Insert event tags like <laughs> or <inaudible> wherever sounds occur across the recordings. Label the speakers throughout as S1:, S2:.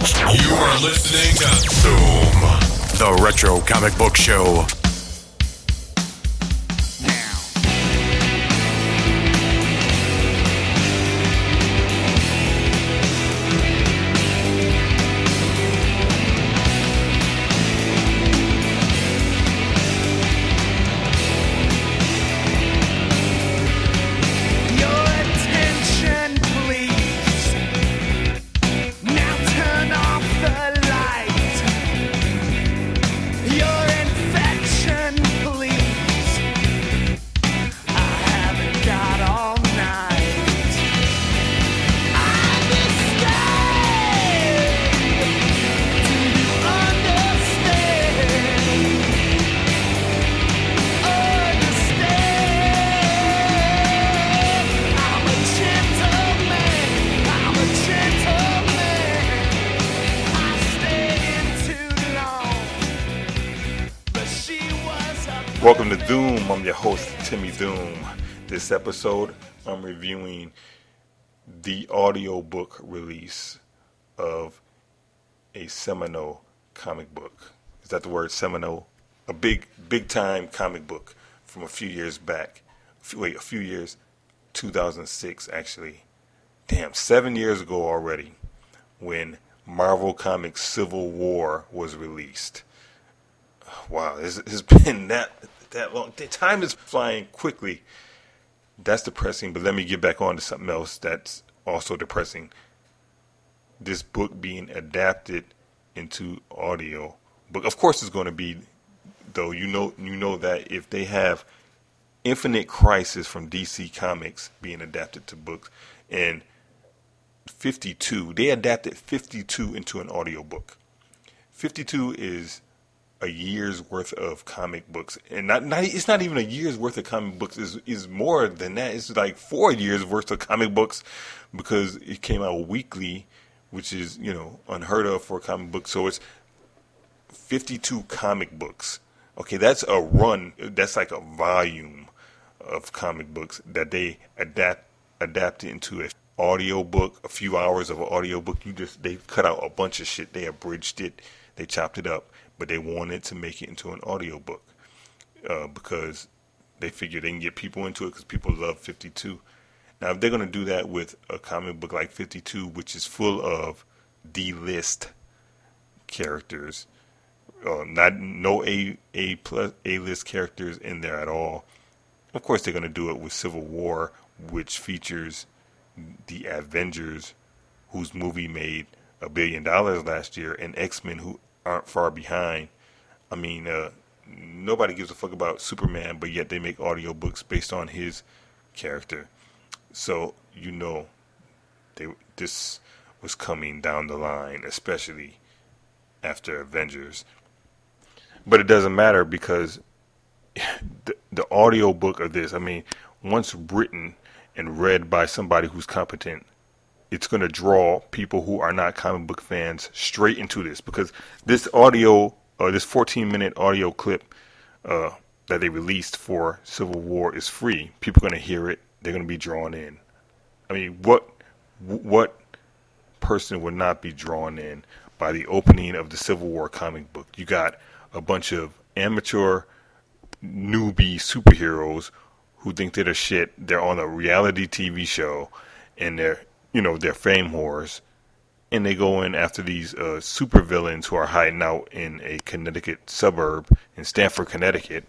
S1: You are listening to Doom, the Retro Comic Book Show.
S2: I'm
S3: your host, Timmy Doom. This episode, I'm reviewing the audiobook release of a seminal comic book. Is that the word seminal? A big, big time comic book from a few years back. Wait, a few years, 2006 actually. Damn, seven years ago already, when Marvel Comics Civil War was released wow, it's, it's <laughs> been that that long. The time is flying quickly. That's depressing. But let me get back on to something else that's also depressing. This book being adapted into audio, but of course it's going to be. Though you know, you know that if they have Infinite Crisis from DC Comics being adapted to books, and 52, they adapted 52 into an audiobook. 52 is a year's worth of comic books, and not, not it's not even a year's worth of comic books. is is more than that. It's like four years worth of comic books because it came out weekly, which is you know unheard of for a comic book. So it's fifty two comic books. Okay, that's a run. That's like a volume of comic books that they adapt adapted into a audio book. A few hours of an audio book. You just they cut out a bunch of shit. They abridged it. They chopped it up, but they wanted to make it into an audio book uh, because they figured they can get people into it because people love 52. Now, if they're going to do that with a comic book like 52, which is full of D-list characters, uh, not no A A plus A list characters in there at all. Of course, they're going to do it with Civil War, which features the Avengers, whose movie made a billion dollars last year, and X Men, who aren't far behind. I mean, uh, nobody gives a fuck about Superman, but yet they make audiobooks based on his character. So you know, they this was coming down the line, especially after Avengers. But it doesn't matter because <laughs> the, the audio book of this, I mean, once written and read by somebody who's competent, it's going to draw people who are not comic book fans straight into this because this audio, uh, this 14 minute audio clip uh, that they released for Civil War is free. People are going to hear it. They're going to be drawn in. I mean, what what person would not be drawn in by the opening of the Civil War comic book? You got a bunch of amateur newbie superheroes who think they're the shit. They're on a reality TV show, and they're you know they're fame whores, and they go in after these uh, supervillains who are hiding out in a Connecticut suburb in Stamford, Connecticut,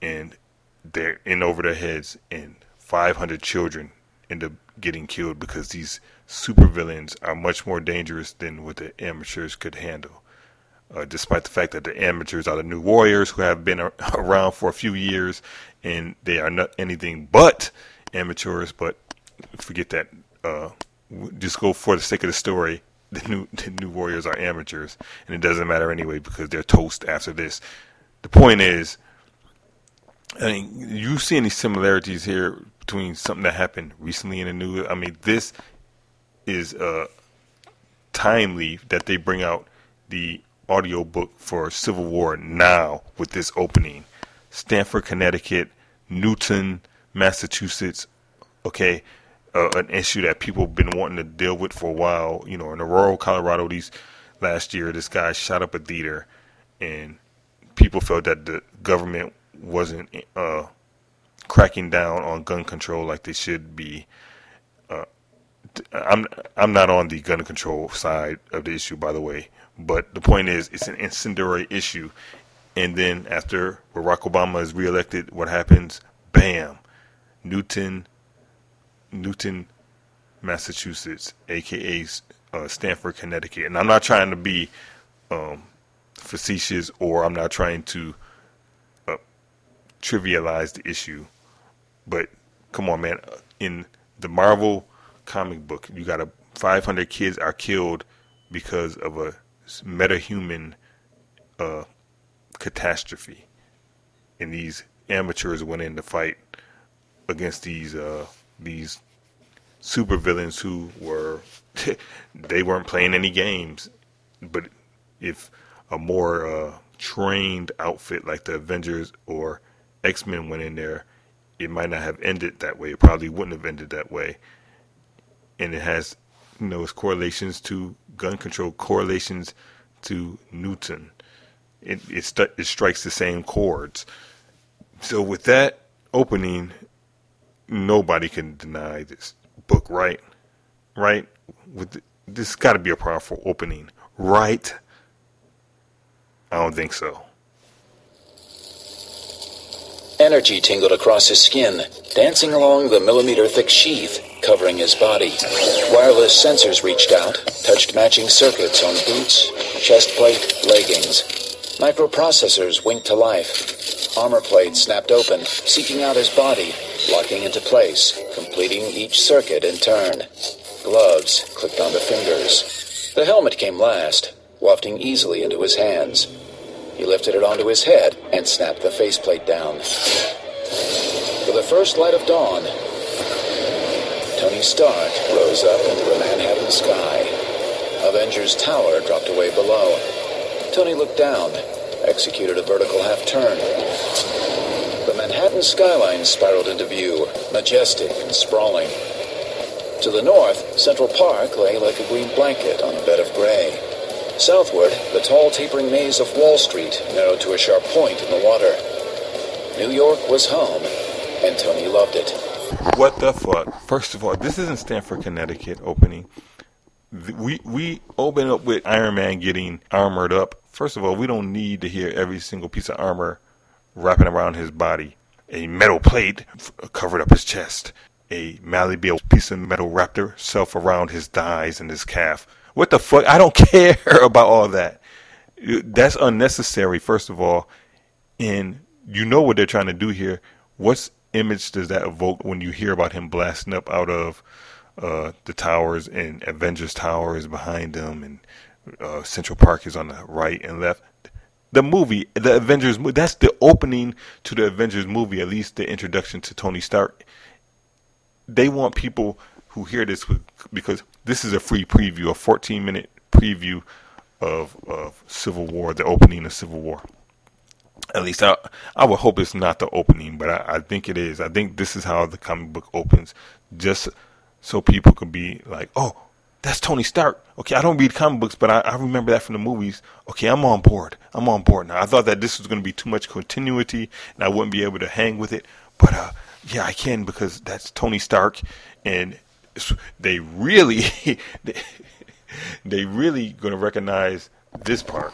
S3: and they're in over their heads, and 500 children end up getting killed because these supervillains are much more dangerous than what the amateurs could handle. Uh, despite the fact that the amateurs are the new warriors who have been <laughs> around for a few years and they are not anything but amateurs. But forget that. Uh, just go for the sake of the story. The new the new warriors are amateurs, and it doesn't matter anyway because they're toast after this. The point is, I mean, you see any similarities here between something that happened recently in the news? I mean, this is uh, timely that they bring out the audiobook for Civil War now with this opening. Stamford, Connecticut, Newton, Massachusetts. Okay, uh, an issue that people have been wanting to deal with for a while. You know, in rural Colorado, these last year, this guy shot up a theater, and people felt that the government wasn't uh, cracking down on gun control like they should be. Uh, I'm I'm not on the gun control side of the issue, by the way, but the point is, it's an incendiary issue. And then after Barack Obama is reelected, what happens? Bam, Newton, Newton, Massachusetts, aka uh, Stamford, Connecticut. And I'm not trying to be um, facetious or I'm not trying to uh, trivialize the issue, but come on, man. In the Marvel comic book, you got a 500 kids are killed because of a metahuman uh, catastrophe, and these amateurs went in to fight against these uh, these supervillains who were <laughs> they weren't playing any games. But if a more uh, trained outfit like the Avengers or X Men went in there, it might not have ended that way. It probably wouldn't have ended that way. And it has, you know, its correlations to gun control, correlations to Newton. It it, it strikes the same chords. So with that opening, nobody can deny this book, right? Right? With the, this got to be a powerful opening, right? I don't think so.
S4: Energy tingled across his skin, dancing along the millimeter thick sheath covering his body. Wireless sensors reached out, touched matching circuits on boots, chest plate, leggings. Microprocessors winked to life. Armor plate snapped open, seeking out his body, locking into place, completing each circuit in turn. Gloves clicked onto fingers. The helmet came last, wafting easily into his hands. He lifted it onto his head and snapped the faceplate down. For the first light of dawn, Tony Stark rose up into the Manhattan sky. Avengers Tower dropped away below. Tony looked down, executed a vertical half turn. The Manhattan skyline spiraled into view, majestic and sprawling. To the north, Central Park lay like a green blanket on a bed of gray. Southward, the tall tapering maze of Wall Street narrowed to a sharp point in the water. New York was home, and Tony loved it.
S3: What the fuck? First of all, this isn't Stamford, Connecticut opening. We we open up with Iron Man getting armored up. First of all, we don't need to hear every single piece of armor wrapping around his body. A metal plate f- covered up his chest. A malleable piece of metal wrapped itself around his thighs and his calf. What the fuck? I don't <laughs> care about all that. That's unnecessary, first of all. And you know what they're trying to do here. What image does that evoke when you hear about him blasting up out of uh, the towers and Avengers Tower is behind him and uh, Central Park is on the right and left? The movie, the Avengers, mo- that's the opening to the Avengers movie, at least the introduction to Tony Stark. They want people who hear this because this is a free preview, a 14 minute preview of, of Civil War, the opening of Civil War. At least I, I would hope it's not the opening, but I, I think it is. I think this is how the comic book opens, just so people can be like, oh, that's Tony Stark. Okay, I don't read comic books, but I, I remember that from the movies. Okay, I'm on board. I'm on board now. I thought that this was going to be too much continuity, and I wouldn't be able to hang with it. But uh, yeah, I can because that's Tony Stark, and they really, <laughs> they, they really going to recognize this part.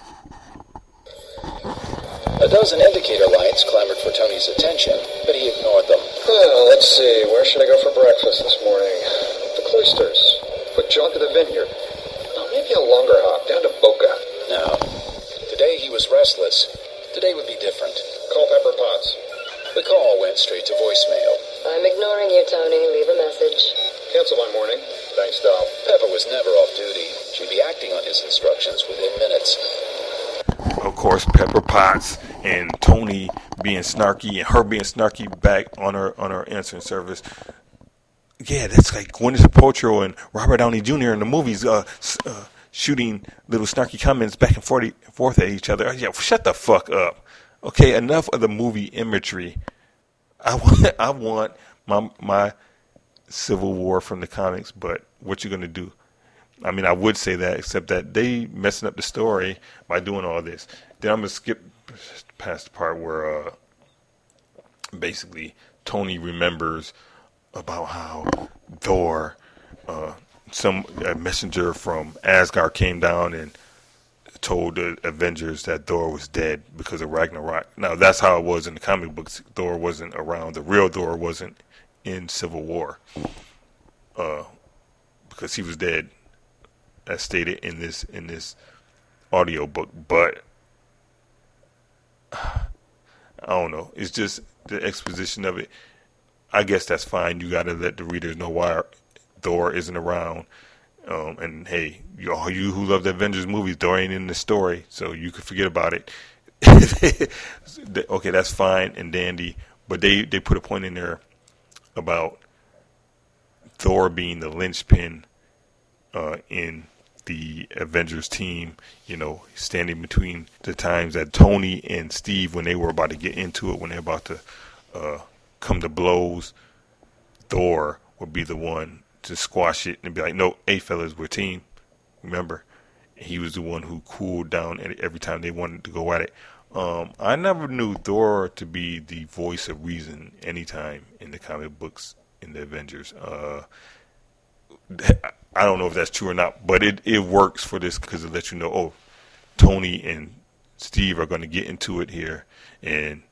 S4: A dozen indicator lights clamored for Tony's attention, but he ignored them.
S5: Well, let's see. Where should I go for breakfast this morning? The Cloisters. Quick jaunt to the vineyard. Oh, maybe a longer hop down to Boca.
S4: No. Today he was restless. Today would be different.
S5: Call Pepper Potts.
S4: The call went straight to voicemail.
S6: I'm ignoring you, Tony. Leave a message.
S5: Cancel my morning. Thanks, Doll.
S4: Pepper was never off duty. She'd be acting on his instructions within minutes.
S3: of course, Pepper Potts and Tony being snarky and her being snarky back on her on her answering service. Yeah, that's like Gwyneth Paltrow and Robert Downey Jr. in the movies, uh, uh, shooting little snarky comments back and forth, forth at each other. Yeah, shut the fuck up. Okay, enough of the movie imagery. I <laughs> want, I want my my Civil War from the comics, but what you gonna do? I mean, I would say that, except that they messing up the story by doing all this. Then I'm gonna skip past the part where uh, basically Tony remembers about how Thor, uh, some a messenger from Asgard came down and told the Avengers that Thor was dead because of Ragnarok. Now that's how it was in the comic books. Thor wasn't around. The real Thor wasn't in Civil War, uh, because he was dead, as stated in this in this audio book. But <sighs> I don't know. It's just the exposition of it. I guess that's fine. You got to let the readers know why Thor isn't around. Um, and hey, you all you who love the Avengers movies, Thor ain't in the story, so you can forget about it. <laughs> okay, that's fine and dandy, but they they put a point in there about Thor being the linchpin uh, in the Avengers team, you know, standing between the times that Tony and Steve, when they were about to get into it, when they're about to uh, come to blows, Thor would be the one to squash it and be like, no, hey, fellas, we're team. Remember? He was the one who cooled down every time they wanted to go at it. Um, I never knew Thor to be the voice of reason anytime in the comic books in the Avengers. Uh, I don't know if that's true or not, but it, it works for this because it lets you know, oh, Tony and Steve are going to get into it here, and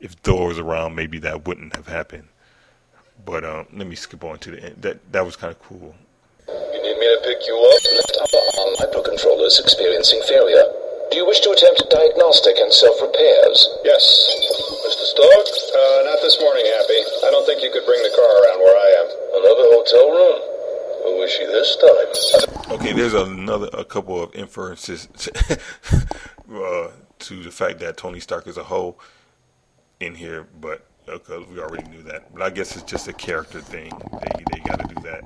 S3: if Thor was around, maybe that wouldn't have happened. But um, let me skip on to the end. That that was kind of cool.
S4: You need me to pick you up? Left upper arm microcontrollers experiencing failure. Do you wish to attempt diagnostic and self-repairs?
S5: Yes. Mr. Stark? Uh, not this morning, Happy. I don't think you could bring the car around where I am.
S4: Another hotel room? Who is she this time?
S3: Okay, there's another a couple of inferences <laughs> uh, to the fact that Tony Stark is a hoe in here, but because we already knew that. But I guess it's just a character thing. They they got to do that.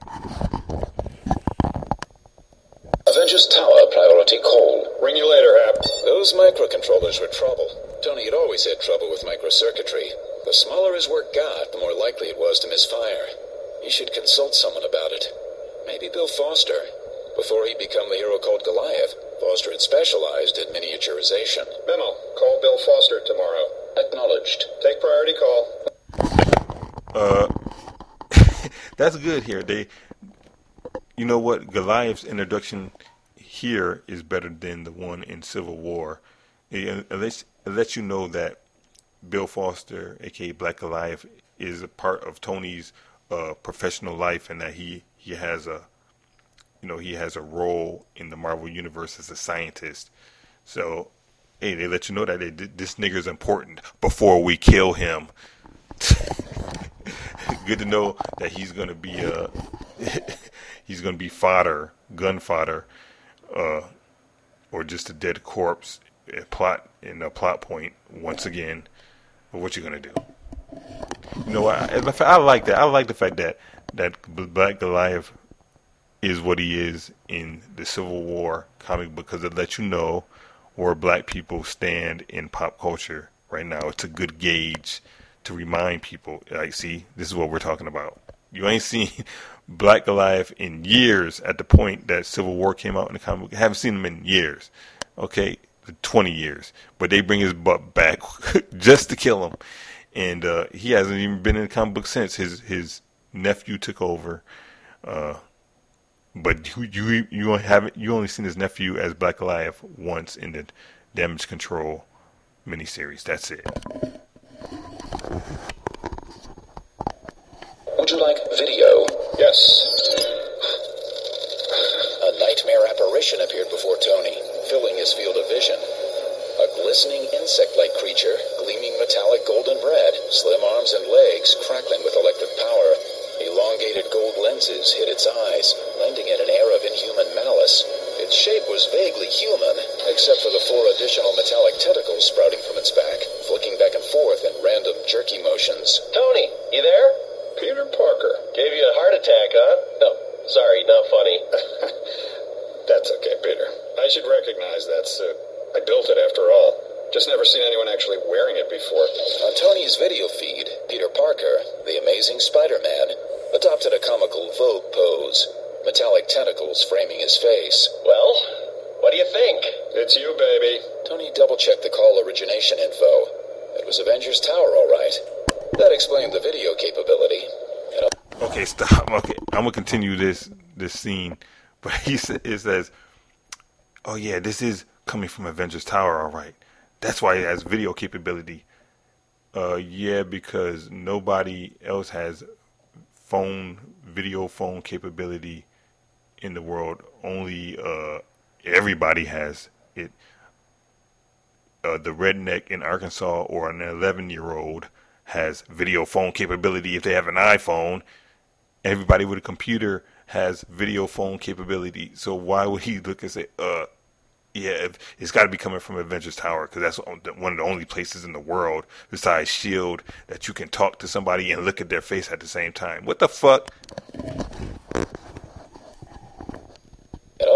S4: Avengers Tower priority call.
S5: Ring you later, Hap.
S4: Those microcontrollers were trouble. Tony had always had trouble with microcircuitry. The smaller his work got, the more likely it was to misfire. He should consult someone about it. Maybe Bill Foster. Before he'd become the hero called Goliath, Foster had specialized in miniaturization.
S5: Memo. Call Bill Foster tomorrow.
S4: Acknowledged.
S5: Take priority call.
S3: Uh, <laughs> that's good here. They, you know what? Goliath's introduction here is better than the one in Civil War. It, it, lets, it lets you know that Bill Foster, aka Black Goliath, is a part of Tony's uh, professional life, and that he he has a, you know, he has a role in the Marvel universe as a scientist. So, hey, they let you know that they, this nigger's important before we kill him. <laughs> Good to know that he's gonna be uh <laughs> he's gonna be fodder, gun fodder, uh, or just a dead corpse. A plot in a plot point once again. What you gonna do? You know, I, I like that. I like the fact that that Black Goliath is what he is in the Civil War comic because it lets you know where black people stand in pop culture right now. It's a good gauge to remind people, like, see, this is what we're talking about. You ain't seen <laughs> Black Goliath in years at the point that Civil War came out in the comic book. Haven't seen him in years. Okay, 20 years. But they bring his butt back <laughs> just to kill him. And uh, he hasn't even been in the comic book since. His his nephew took over. Uh, but you you haven't you only seen his nephew as Black Goliath once in the Damage Control miniseries. That's it.
S4: Would you like video?
S5: Yes.
S4: A nightmare apparition appeared before Tony, filling his field of vision. A glistening insect-like creature, gleaming metallic golden red, slim arms and legs crackling with electric power. Elongated gold lenses hid its eyes, lending it an air of inhuman malice. Its shape was vaguely human, except for the four additional metallic tentacles sprouting from its back, flicking back and forth in random jerky motions.
S7: Tony, you there?
S5: Peter Parker.
S7: Gave you a heart attack, huh? No, sorry, not funny. <laughs>
S5: That's okay, Peter. I should recognize that suit. I built it after all. Just never seen anyone actually wearing it before.
S4: On Tony's video feed, Peter Parker, the amazing Spider-Man, adopted a comical Vogue pose. Metallic tentacles framing his face.
S7: Well, what do you think?
S5: It's you, baby.
S4: Tony double checked the call origination info. It was Avengers Tower, all right. That explained the video capability. And
S3: Okay, stop. <laughs> Okay, I'm gonna continue this this scene, <laughs> but he sa- it says, "Oh yeah, this is coming from Avengers Tower, all right. That's why it has video capability. Uh, yeah, because nobody else has phone video phone capability in the world. Only uh, everybody has it. Uh, the redneck in Arkansas or an 11 year old has video phone capability if they have an iPhone. Everybody with a computer has video phone capability. So why would he look and say, uh, yeah, it's got to be coming from Avengers Tower because that's one of the only places in the world besides Shield that you can talk to somebody and look at their face at the same time. What the fuck?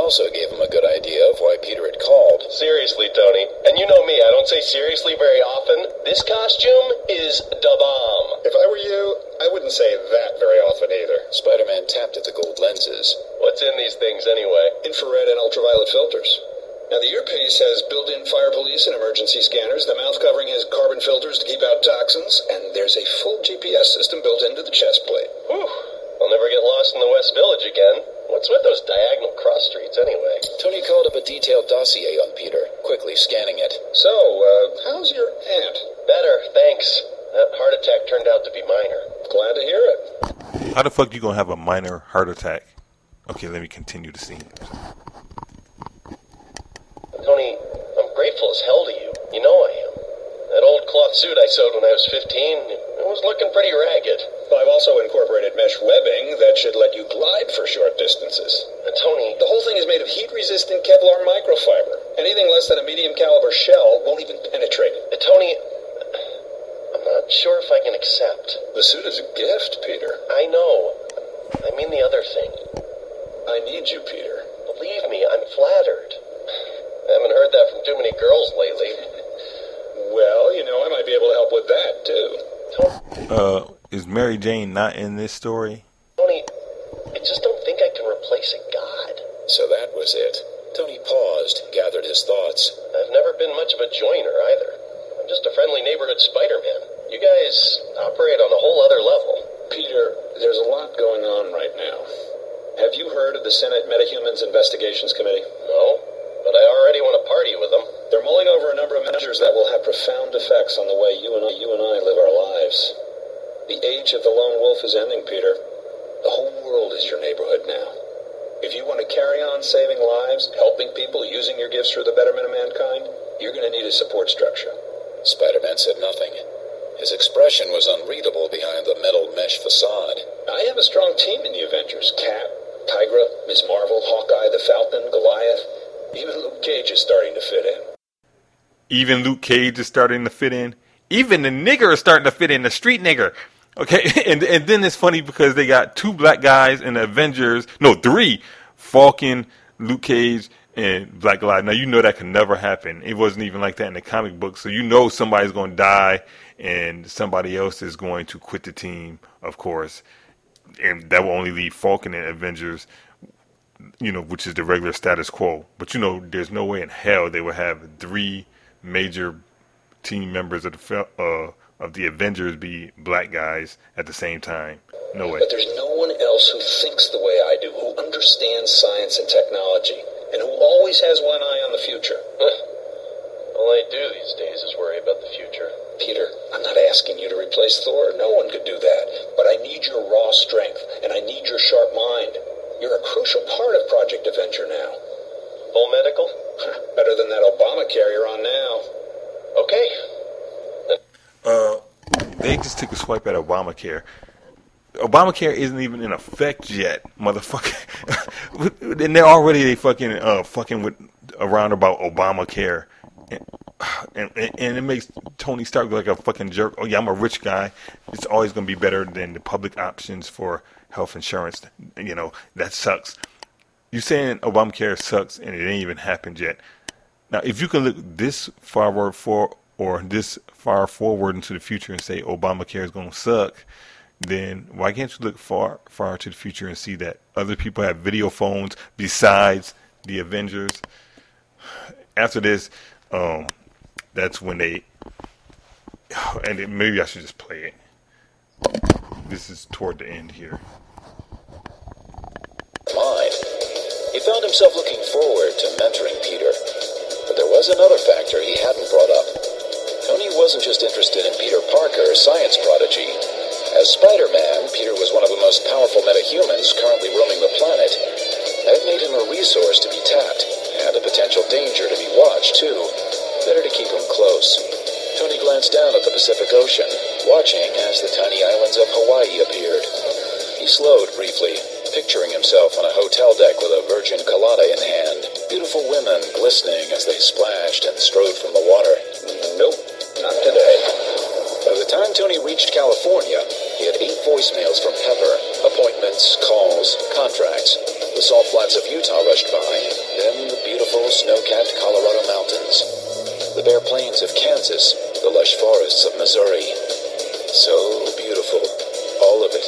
S4: It also gave him a good idea of why Peter had called.
S7: Seriously, Tony. And you know me, I don't say seriously very often. This costume is da bomb.
S5: If I were you, I wouldn't say that very often either.
S4: Spider Man tapped at the gold lenses.
S7: What's in these things anyway?
S5: Infrared and ultraviolet filters. Now, the earpiece has built in fire police and emergency scanners. The mouth covering has carbon filters to keep out toxins. And there's a full GPS system built into the chest plate.
S7: Whew. I'll never get lost in the West Village again. What's with those diagonal cross streets anyway?
S4: Tony called up a detailed dossier on Peter, quickly scanning it.
S5: So, uh, how's your aunt?
S7: Better, thanks. That heart attack turned out to be minor.
S5: Glad to hear it.
S3: How the fuck you gonna have a minor heart attack? Okay, let me continue the scene.
S7: Tony, I'm grateful as hell to you. You know I am. That old cloth suit I sewed when I was 15, it was looking pretty ragged.
S5: I've also incorporated mesh webbing that should let you glide for short distances.
S7: Uh, Tony,
S5: The whole thing is made heat-resistant Kevlar microfiber. Anything less than a medium caliber shell won't even penetrate it.
S7: uh, Tony, I'm not sure if I can accept.
S5: The suit is a gift, Peter.
S7: I know. I mean the other thing.
S5: I need you, Peter.
S7: Believe me, I'm flattered. I haven't heard that from too many girls lately.
S5: Well, you know, I might be able to help with that, too.
S3: Uh, is Mary Jane not in this story?
S7: Tony, I just don't think I can replace a god.
S4: So that was it. Tony paused, gathered his thoughts.
S7: I've never been much of a joiner either. I'm just a friendly neighborhood Spider-Man. You guys operate on a whole other level.
S5: Peter, there's a lot going on right now. Have you heard of the Senate Metahumans Investigations Committee?
S7: No, but I already want to party with them.
S5: They're mulling over a number of measures that will have profound effects on the way you and I, you and I live our lives. The age of the lone wolf is ending, Peter. The whole world is your neighborhood now. If you want to carry on saving lives, helping people, using your gifts for the betterment of mankind, you're going to need a support structure.
S4: Spider Man said nothing. His expression was unreadable behind the metal mesh facade.
S5: I have a strong team in the Avengers. Cap, Tigra, Ms. Marvel, Hawkeye, the Falcon, Goliath. Even Luke Cage is starting to fit in.
S3: Even Luke Cage is starting to fit in. Even the nigger is starting to fit in. The street nigger. Okay, <laughs> and and then it's funny because they got two black guys in the Avengers. No, three. Falcon, Luke Cage, and Black Goliath. Now you know that could never happen. It wasn't even like that in the comic book. So you know somebody's going to die, and somebody else is going to quit the team, of course, and that will only leave Falcon and Avengers you know, which is the regular status quo. But you know, there's no way in hell they would have three major team members of the uh, of the Avengers be black guys at the same time. No way.
S5: But there's no one else who thinks the way I do, who understands science and technology, and who always has one eye on the future.
S7: All I do these days is worry about the future.
S5: Peter, I'm not asking you to replace Thor. No one could do that. But I need your raw strength, and I need your sharp mind. You're a crucial part of Project Avenger now.
S7: Full medical? <laughs>
S5: Better than that Obamacare you're on now.
S7: Okay.
S3: Uh, they just took a swipe at Obamacare. Obamacare isn't even in effect yet, motherfucker. <laughs> and they're already they fucking uh fucking with around about Obamacare, and, and it makes Tony Stark like a fucking jerk. Oh yeah, I'm a rich guy. It's always gonna be better than the public options for health insurance. You know that sucks. You saying Obamacare sucks and it ain't even happened yet. Now, if you can look this far for or this far forward into the future and say Obamacare is going to suck, then why can't you look far far into the future and see that other people have video phones besides the Avengers? <sighs> After this, um, that's when they <sighs> and it, maybe I should just play it. This is toward the end here.
S4: He found himself looking forward to mentoring Peter. But there was another factor he hadn't brought up. Tony wasn't just interested in Peter Parker, science prodigy. As Spider-Man, Peter was one of the most powerful metahumans currently roaming the planet. That made him a resource to be tapped, and a potential danger to be watched, too. Better to keep him close. Tony glanced down at the Pacific Ocean, watching as the tiny islands of Hawaii appeared. He slowed briefly, picturing himself on a hotel deck with a virgin colada in hand, beautiful women glistening as they splashed and strode from the water. Nope, not today. By the time Tony reached California, he had eight voicemails from Pepper, appointments, calls, contracts. The salt flats of Utah rushed by, then the beautiful snow-capped Colorado mountains, the bare plains of Kansas, the lush forests of Missouri. So beautiful, all of it.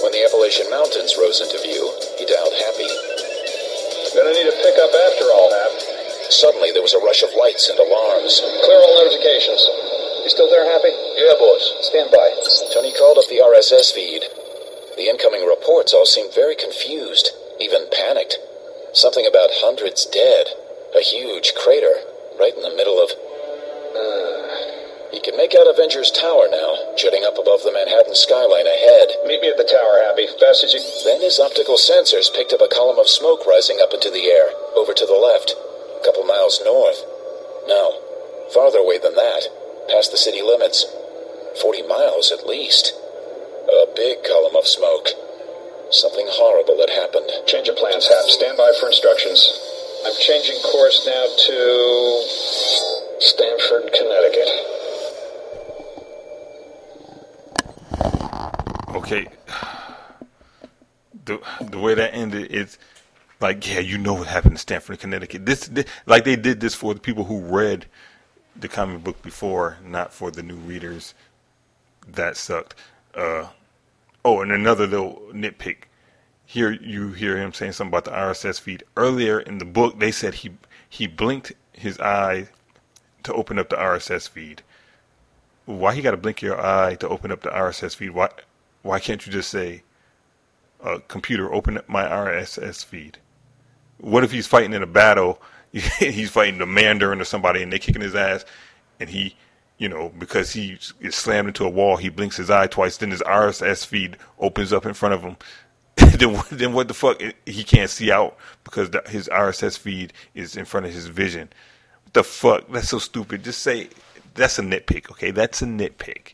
S4: When the Appalachian Mountains rose into view, he dialed Happy.
S5: Gonna need a pickup after all, Hap.
S4: Suddenly, there was a rush of lights and alarms.
S5: Clear all notifications. You still there, Happy?
S7: Yeah, boss.
S5: Stand by.
S4: Tony called up the RSS feed. The incoming reports all seemed very confused, even panicked. Something about hundreds dead, a huge crater right in the middle of. Uh, he can make out Avengers Tower now, jutting up above the Manhattan skyline ahead.
S5: Meet me at the tower, Happy. Fast as you.
S4: Then his optical sensors picked up a column of smoke rising up into the air, over to the left, a couple miles north. No, farther away than that, past the city limits. Forty miles at least. A big column of smoke. Something horrible had happened.
S5: Change of plans, Hap. Stand by for instructions. I'm changing course now to Stamford, Connecticut.
S3: okay. The the way that ended it's like yeah you know what happened in Stamford Connecticut. This, this like they did this for the people who read the comic book before not for the new readers that sucked. Uh oh and another little nitpick here you hear him saying something about the RSS feed earlier in the book they said he he blinked his eye to open up the RSS feed why he got to blink your eye to open up the RSS feed? Why why can't you just say, uh, "Computer, open up my RSS feed"? What if he's fighting in a battle? <laughs> he's fighting the Mandarin or somebody, and they're kicking his ass, and he, you know, because he is slammed into a wall, he blinks his eye twice. Then his RSS feed opens up in front of him. <laughs> then, then what the fuck? He can't see out because the, his RSS feed is in front of his vision. What the fuck? That's so stupid. Just say that's a nitpick, okay? That's a nitpick,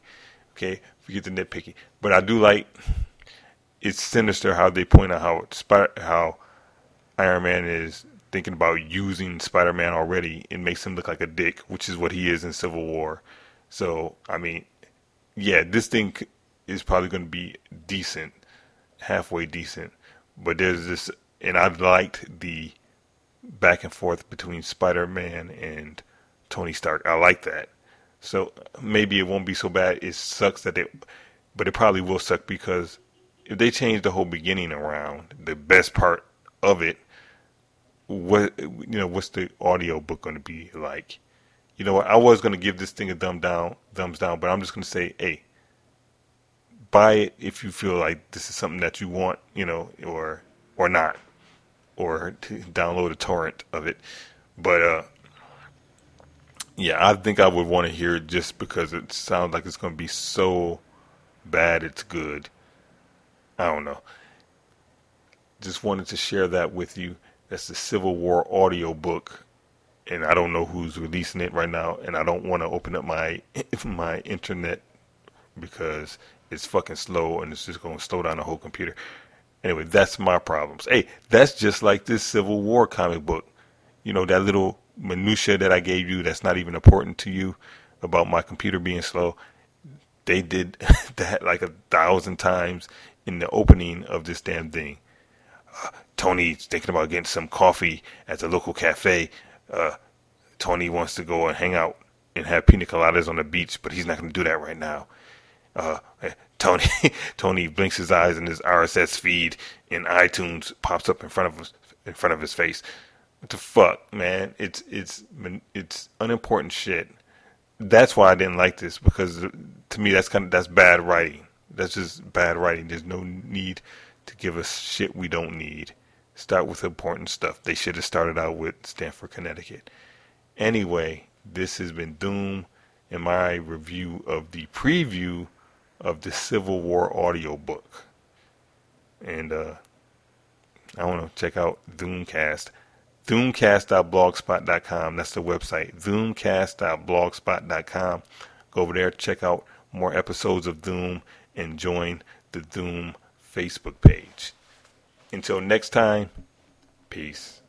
S3: okay? Forget the nitpicky, but I do like it's sinister how they point out how how Iron Man is thinking about using Spider Man already. It makes him look like a dick, which is what he is in Civil War. So I mean, yeah, this thing is probably going to be decent, halfway decent, but there's this, and I liked the back and forth between Spider Man and Tony Stark. I like that. So maybe it won't be so bad. It sucks that they, but it probably will suck because if they change the whole beginning around, the best part of it, what you know, what's the audio book going to be like? You know what? I was going to give this thing a thumb down, thumbs down, but I'm just going to say, hey, buy it if you feel like this is something that you want, you know, or or not, or to download a torrent of it. But uh, yeah, I think I would want to hear it just because it sounds like it's going to be so bad it's good. I don't know. Just wanted to share that with you. That's the Civil War audio book, and I don't know who's releasing it right now, and I don't want to open up my <laughs> my internet because it's fucking slow and it's just going to slow down the whole computer. Anyway, that's my problems. Hey, that's just like this Civil War comic book. You know that little minutia that I gave you that's not even important to you about my computer being slow. They did <laughs> that like a thousand times in the opening of this damn thing. Uh, Tony's thinking about getting some coffee at the local cafe. Uh, Tony wants to go and hang out and have pina coladas on the beach, but he's not going to do that right now. Uh, Tony <laughs> Tony blinks his eyes and his RSS feed in iTunes pops up in front of his, in front of his face. What the fuck, man? It's it's it's unimportant shit. That's why I didn't like this because to me that's kind of that's bad writing. That's just bad writing. There's no need to give us shit we don't need. Start with important stuff. They should have started out with Stamford, Connecticut. Anyway, this has been Doom in my review of the preview of the Civil War audiobook. And uh, I want to check out Doomcast. Doomcast.blogspot.com. That's the website. Doomcast.blogspot.com. Go over there, check out more episodes of Doom, and join the Doom Facebook page. Until next time, peace.